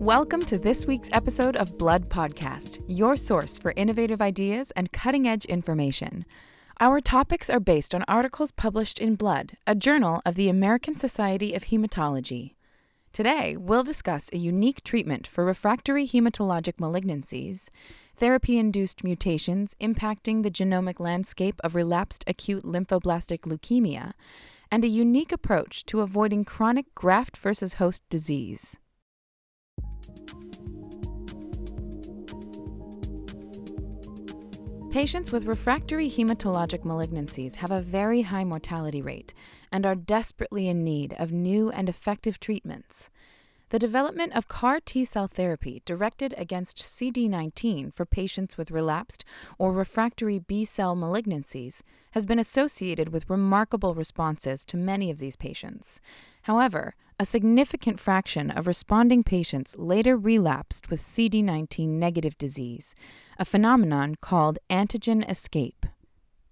Welcome to this week's episode of Blood Podcast, your source for innovative ideas and cutting edge information. Our topics are based on articles published in Blood, a journal of the American Society of Hematology. Today, we'll discuss a unique treatment for refractory hematologic malignancies, therapy induced mutations impacting the genomic landscape of relapsed acute lymphoblastic leukemia, and a unique approach to avoiding chronic graft versus host disease. Patients with refractory hematologic malignancies have a very high mortality rate and are desperately in need of new and effective treatments. The development of CAR T cell therapy directed against CD19 for patients with relapsed or refractory B cell malignancies has been associated with remarkable responses to many of these patients. However, a significant fraction of responding patients later relapsed with CD19 negative disease, a phenomenon called antigen escape.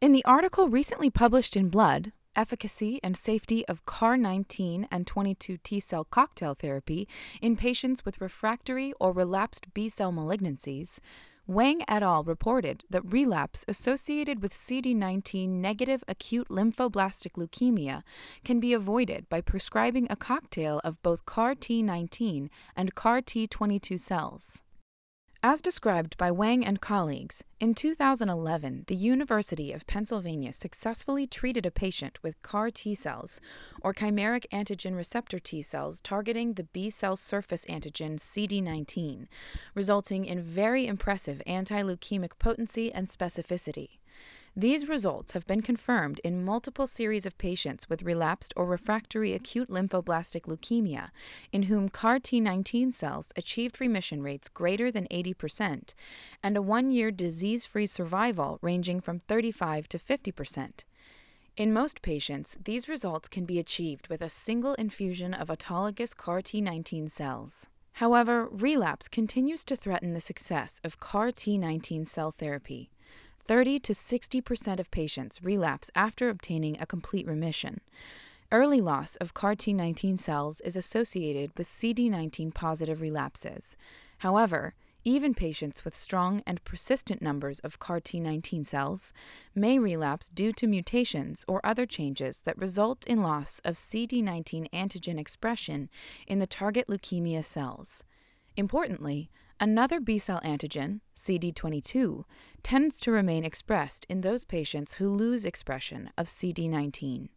In the article recently published in Blood, efficacy and safety of CAR 19 and 22 T cell cocktail therapy in patients with refractory or relapsed B cell malignancies, Wang et al. reported that relapse associated with CD19 negative acute lymphoblastic leukemia can be avoided by prescribing a cocktail of both CAR T19 and CAR T22 cells. As described by Wang and colleagues, in 2011, the University of Pennsylvania successfully treated a patient with CAR T cells, or chimeric antigen receptor T cells, targeting the B cell surface antigen CD19, resulting in very impressive anti leukemic potency and specificity. These results have been confirmed in multiple series of patients with relapsed or refractory acute lymphoblastic leukemia, in whom CAR T19 cells achieved remission rates greater than 80%, and a one year disease free survival ranging from 35 to 50%. In most patients, these results can be achieved with a single infusion of autologous CAR T19 cells. However, relapse continues to threaten the success of CAR T19 cell therapy. 30 to 60% of patients relapse after obtaining a complete remission. Early loss of CAR T19 cells is associated with CD19 positive relapses. However, even patients with strong and persistent numbers of CAR T19 cells may relapse due to mutations or other changes that result in loss of CD19 antigen expression in the target leukemia cells. Importantly, Another B cell antigen, CD22, tends to remain expressed in those patients who lose expression of CD19.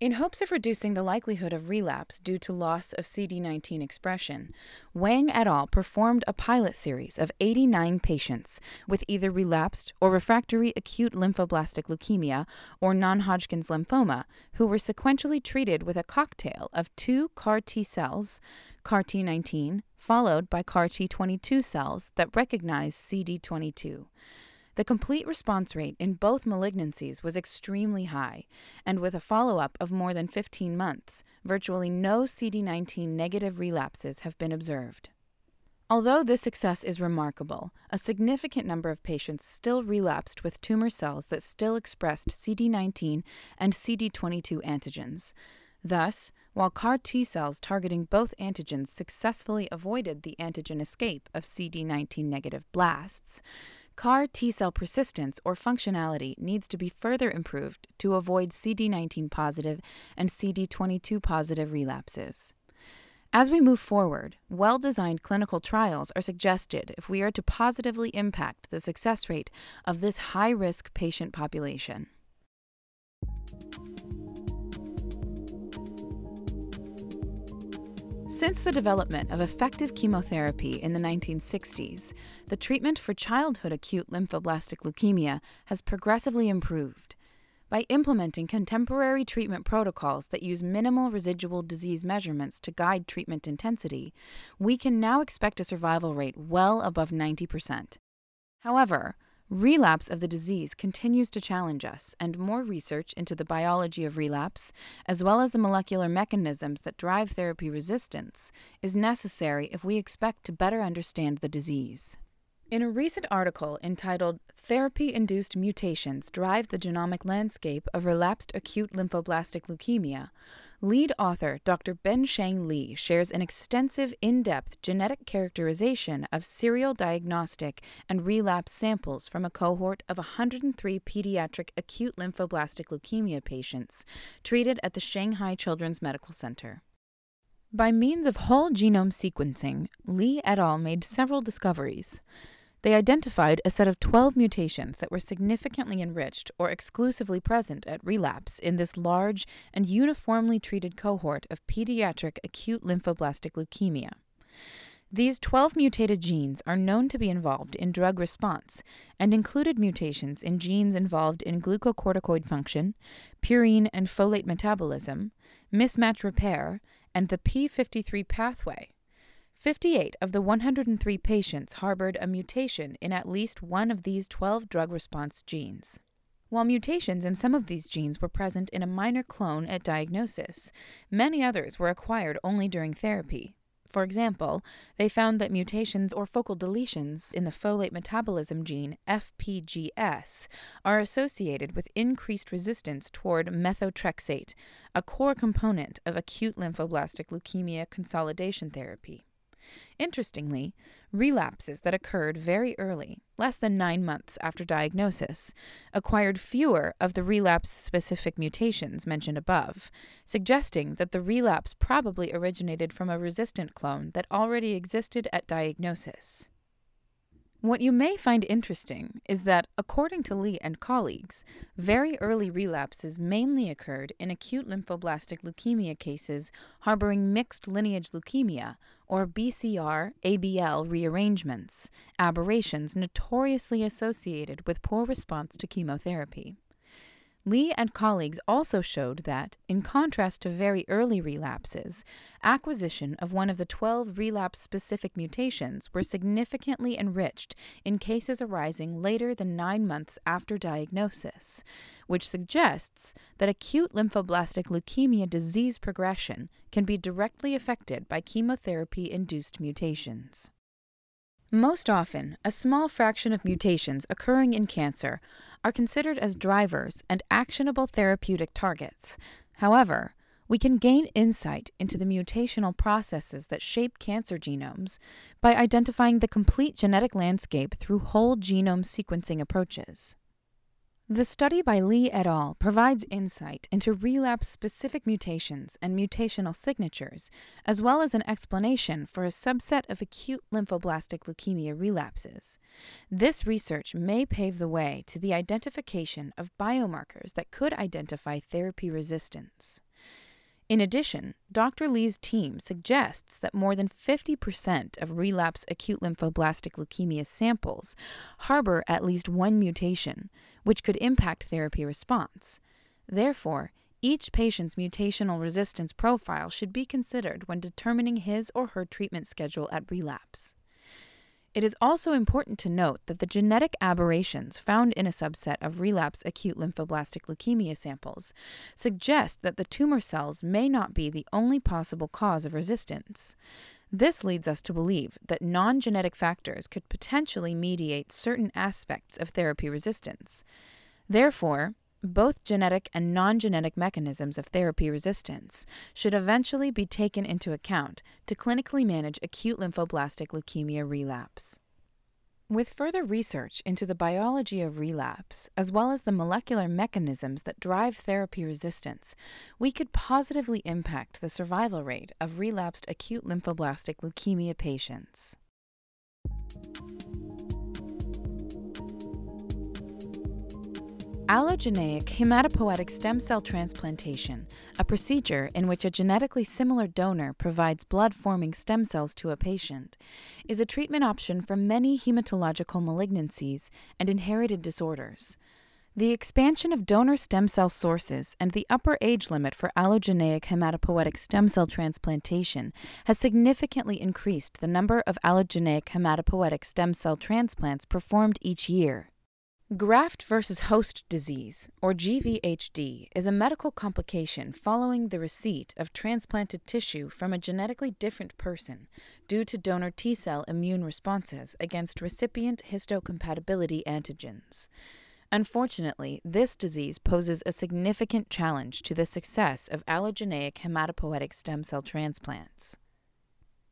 In hopes of reducing the likelihood of relapse due to loss of CD19 expression, Wang et al. performed a pilot series of 89 patients with either relapsed or refractory acute lymphoblastic leukemia or non Hodgkin's lymphoma who were sequentially treated with a cocktail of two CAR T cells, CAR T19, followed by CAR T22 cells that recognize CD22. The complete response rate in both malignancies was extremely high, and with a follow up of more than 15 months, virtually no CD19 negative relapses have been observed. Although this success is remarkable, a significant number of patients still relapsed with tumor cells that still expressed CD19 and CD22 antigens. Thus, while CAR T cells targeting both antigens successfully avoided the antigen escape of CD19 negative blasts, CAR T cell persistence or functionality needs to be further improved to avoid CD19 positive and CD22 positive relapses. As we move forward, well designed clinical trials are suggested if we are to positively impact the success rate of this high risk patient population. Since the development of effective chemotherapy in the 1960s, the treatment for childhood acute lymphoblastic leukemia has progressively improved. By implementing contemporary treatment protocols that use minimal residual disease measurements to guide treatment intensity, we can now expect a survival rate well above 90%. However, Relapse of the disease continues to challenge us, and more research into the biology of relapse, as well as the molecular mechanisms that drive therapy resistance, is necessary if we expect to better understand the disease. In a recent article entitled Therapy Induced Mutations Drive the Genomic Landscape of Relapsed Acute Lymphoblastic Leukemia, lead author Dr. Benshang Li shares an extensive, in depth genetic characterization of serial diagnostic and relapse samples from a cohort of 103 pediatric acute lymphoblastic leukemia patients treated at the Shanghai Children's Medical Center. By means of whole genome sequencing, Li et al. made several discoveries. They identified a set of 12 mutations that were significantly enriched or exclusively present at relapse in this large and uniformly treated cohort of pediatric acute lymphoblastic leukemia. These 12 mutated genes are known to be involved in drug response and included mutations in genes involved in glucocorticoid function, purine and folate metabolism, mismatch repair, and the p53 pathway. 58 of the 103 patients harbored a mutation in at least one of these 12 drug response genes. While mutations in some of these genes were present in a minor clone at diagnosis, many others were acquired only during therapy. For example, they found that mutations or focal deletions in the folate metabolism gene FPGS are associated with increased resistance toward methotrexate, a core component of acute lymphoblastic leukemia consolidation therapy. Interestingly, relapses that occurred very early, less than nine months after diagnosis, acquired fewer of the relapse specific mutations mentioned above, suggesting that the relapse probably originated from a resistant clone that already existed at diagnosis. What you may find interesting is that, according to Li and colleagues, very early relapses mainly occurred in acute lymphoblastic leukemia cases harboring mixed lineage leukemia, or BCR ABL rearrangements, aberrations notoriously associated with poor response to chemotherapy. Li and colleagues also showed that, in contrast to very early relapses, acquisition of one of the 12 relapse specific mutations were significantly enriched in cases arising later than nine months after diagnosis, which suggests that acute lymphoblastic leukemia disease progression can be directly affected by chemotherapy induced mutations. Most often, a small fraction of mutations occurring in cancer are considered as drivers and actionable therapeutic targets. However, we can gain insight into the mutational processes that shape cancer genomes by identifying the complete genetic landscape through whole genome sequencing approaches. The study by Li et al. provides insight into relapse specific mutations and mutational signatures, as well as an explanation for a subset of acute lymphoblastic leukemia relapses. This research may pave the way to the identification of biomarkers that could identify therapy resistance. In addition, Dr. Li's team suggests that more than 50% of relapse acute lymphoblastic leukemia samples harbor at least one mutation, which could impact therapy response. Therefore, each patient's mutational resistance profile should be considered when determining his or her treatment schedule at relapse. It is also important to note that the genetic aberrations found in a subset of relapse acute lymphoblastic leukemia samples suggest that the tumor cells may not be the only possible cause of resistance. This leads us to believe that non genetic factors could potentially mediate certain aspects of therapy resistance. Therefore, both genetic and non genetic mechanisms of therapy resistance should eventually be taken into account to clinically manage acute lymphoblastic leukemia relapse. With further research into the biology of relapse, as well as the molecular mechanisms that drive therapy resistance, we could positively impact the survival rate of relapsed acute lymphoblastic leukemia patients. Allogeneic hematopoietic stem cell transplantation, a procedure in which a genetically similar donor provides blood forming stem cells to a patient, is a treatment option for many hematological malignancies and inherited disorders. The expansion of donor stem cell sources and the upper age limit for allogeneic hematopoietic stem cell transplantation has significantly increased the number of allogeneic hematopoietic stem cell transplants performed each year. Graft versus host disease, or GVHD, is a medical complication following the receipt of transplanted tissue from a genetically different person due to donor T cell immune responses against recipient histocompatibility antigens. Unfortunately, this disease poses a significant challenge to the success of allogeneic hematopoietic stem cell transplants.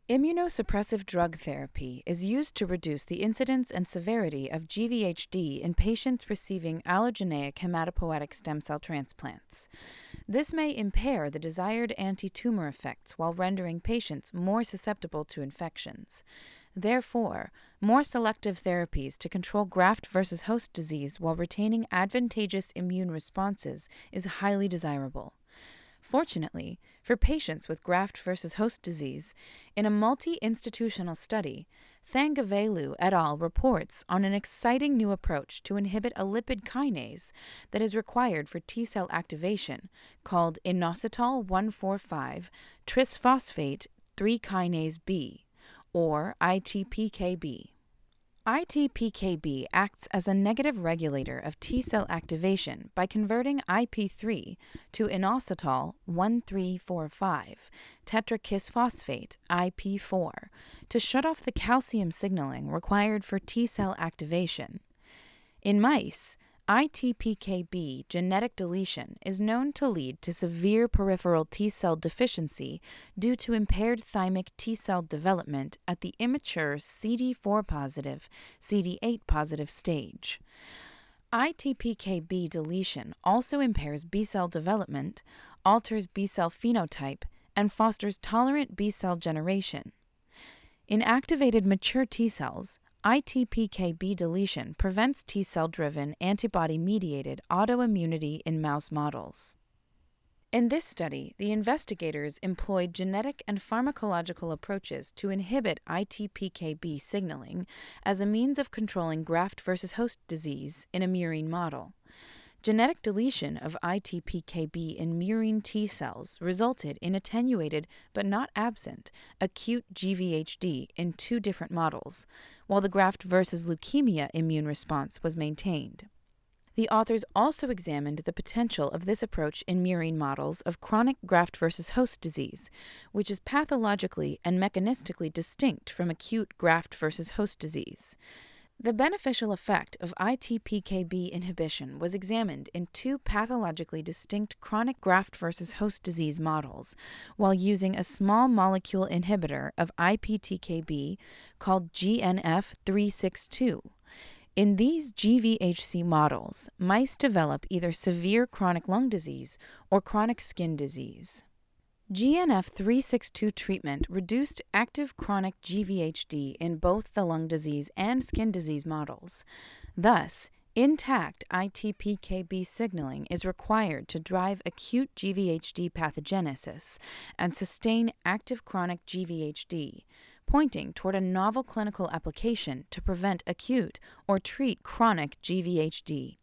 Immunosuppressive drug therapy is used to reduce the incidence and severity of GVHD in patients receiving allogeneic hematopoietic stem cell transplants. This may impair the desired anti tumor effects while rendering patients more susceptible to infections. Therefore, more selective therapies to control graft versus host disease while retaining advantageous immune responses is highly desirable. Fortunately, for patients with graft versus host disease, in a multi institutional study, Thangavelu et al. reports on an exciting new approach to inhibit a lipid kinase that is required for T cell activation called inositol 145 trisphosphate 3 kinase B, or ITPKB. ITPKB acts as a negative regulator of T cell activation by converting IP3 to inositol 1345 tetrakisphosphate IP4 to shut off the calcium signaling required for T cell activation. In mice, ITPKB genetic deletion is known to lead to severe peripheral T cell deficiency due to impaired thymic T cell development at the immature CD4 positive, CD8 positive stage. ITPKB deletion also impairs B cell development, alters B cell phenotype, and fosters tolerant B cell generation. In activated mature T cells, ITPKB deletion prevents T cell driven antibody mediated autoimmunity in mouse models. In this study, the investigators employed genetic and pharmacological approaches to inhibit ITPKB signaling as a means of controlling graft versus host disease in a murine model. Genetic deletion of ITPKB in murine T cells resulted in attenuated but not absent acute GVHD in two different models, while the graft versus leukemia immune response was maintained. The authors also examined the potential of this approach in murine models of chronic graft versus host disease, which is pathologically and mechanistically distinct from acute graft versus host disease. The beneficial effect of ITPKB inhibition was examined in two pathologically distinct chronic graft versus host disease models while using a small molecule inhibitor of IPTKB called GNF362. In these GVHD models, mice develop either severe chronic lung disease or chronic skin disease. GNF 362 treatment reduced active chronic GVHD in both the lung disease and skin disease models. Thus, intact ITPKB signaling is required to drive acute GVHD pathogenesis and sustain active chronic GVHD, pointing toward a novel clinical application to prevent acute or treat chronic GVHD.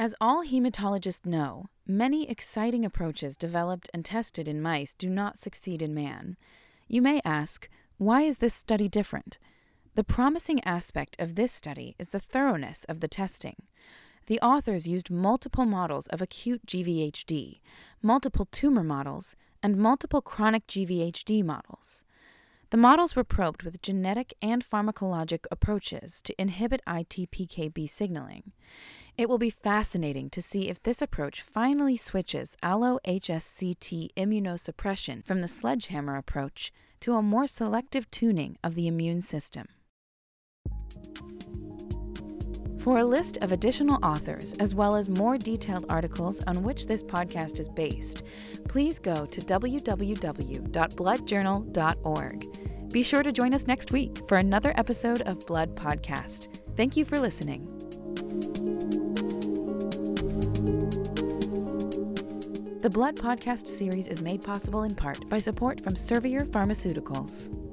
As all hematologists know, many exciting approaches developed and tested in mice do not succeed in man. You may ask, why is this study different? The promising aspect of this study is the thoroughness of the testing. The authors used multiple models of acute GVHD, multiple tumor models, and multiple chronic GVHD models. The models were probed with genetic and pharmacologic approaches to inhibit ITPKB signaling. It will be fascinating to see if this approach finally switches allo HSCT immunosuppression from the sledgehammer approach to a more selective tuning of the immune system. For a list of additional authors, as well as more detailed articles on which this podcast is based, please go to www.bloodjournal.org. Be sure to join us next week for another episode of Blood Podcast. Thank you for listening. The Blood Podcast series is made possible in part by support from Servier Pharmaceuticals.